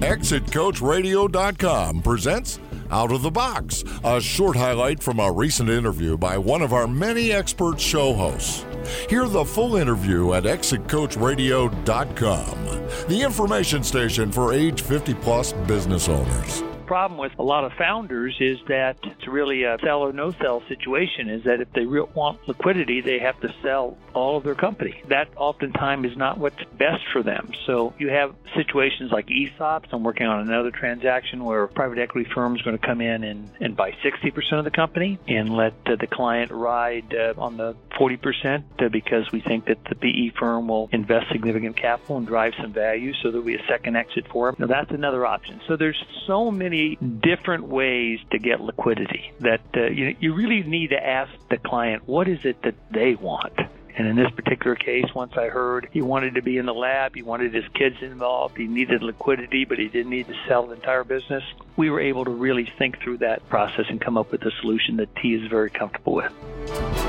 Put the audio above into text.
ExitCoachRadio.com presents Out of the Box, a short highlight from a recent interview by one of our many expert show hosts. Hear the full interview at ExitCoachRadio.com, the information station for age 50 plus business owners problem with a lot of founders is that it's really a sell or no sell situation is that if they re- want liquidity, they have to sell all of their company. That oftentimes is not what's best for them. So you have situations like ESOPs. I'm working on another transaction where a private equity firm is going to come in and, and buy 60% of the company and let uh, the client ride uh, on the 40% uh, because we think that the PE firm will invest significant capital and drive some value so there'll be a second exit for them. Now that's another option. So there's so many different ways to get liquidity that uh, you, you really need to ask the client what is it that they want. And in this particular case, once I heard he wanted to be in the lab, he wanted his kids involved, he needed liquidity, but he didn't need to sell the entire business, we were able to really think through that process and come up with a solution that he is very comfortable with.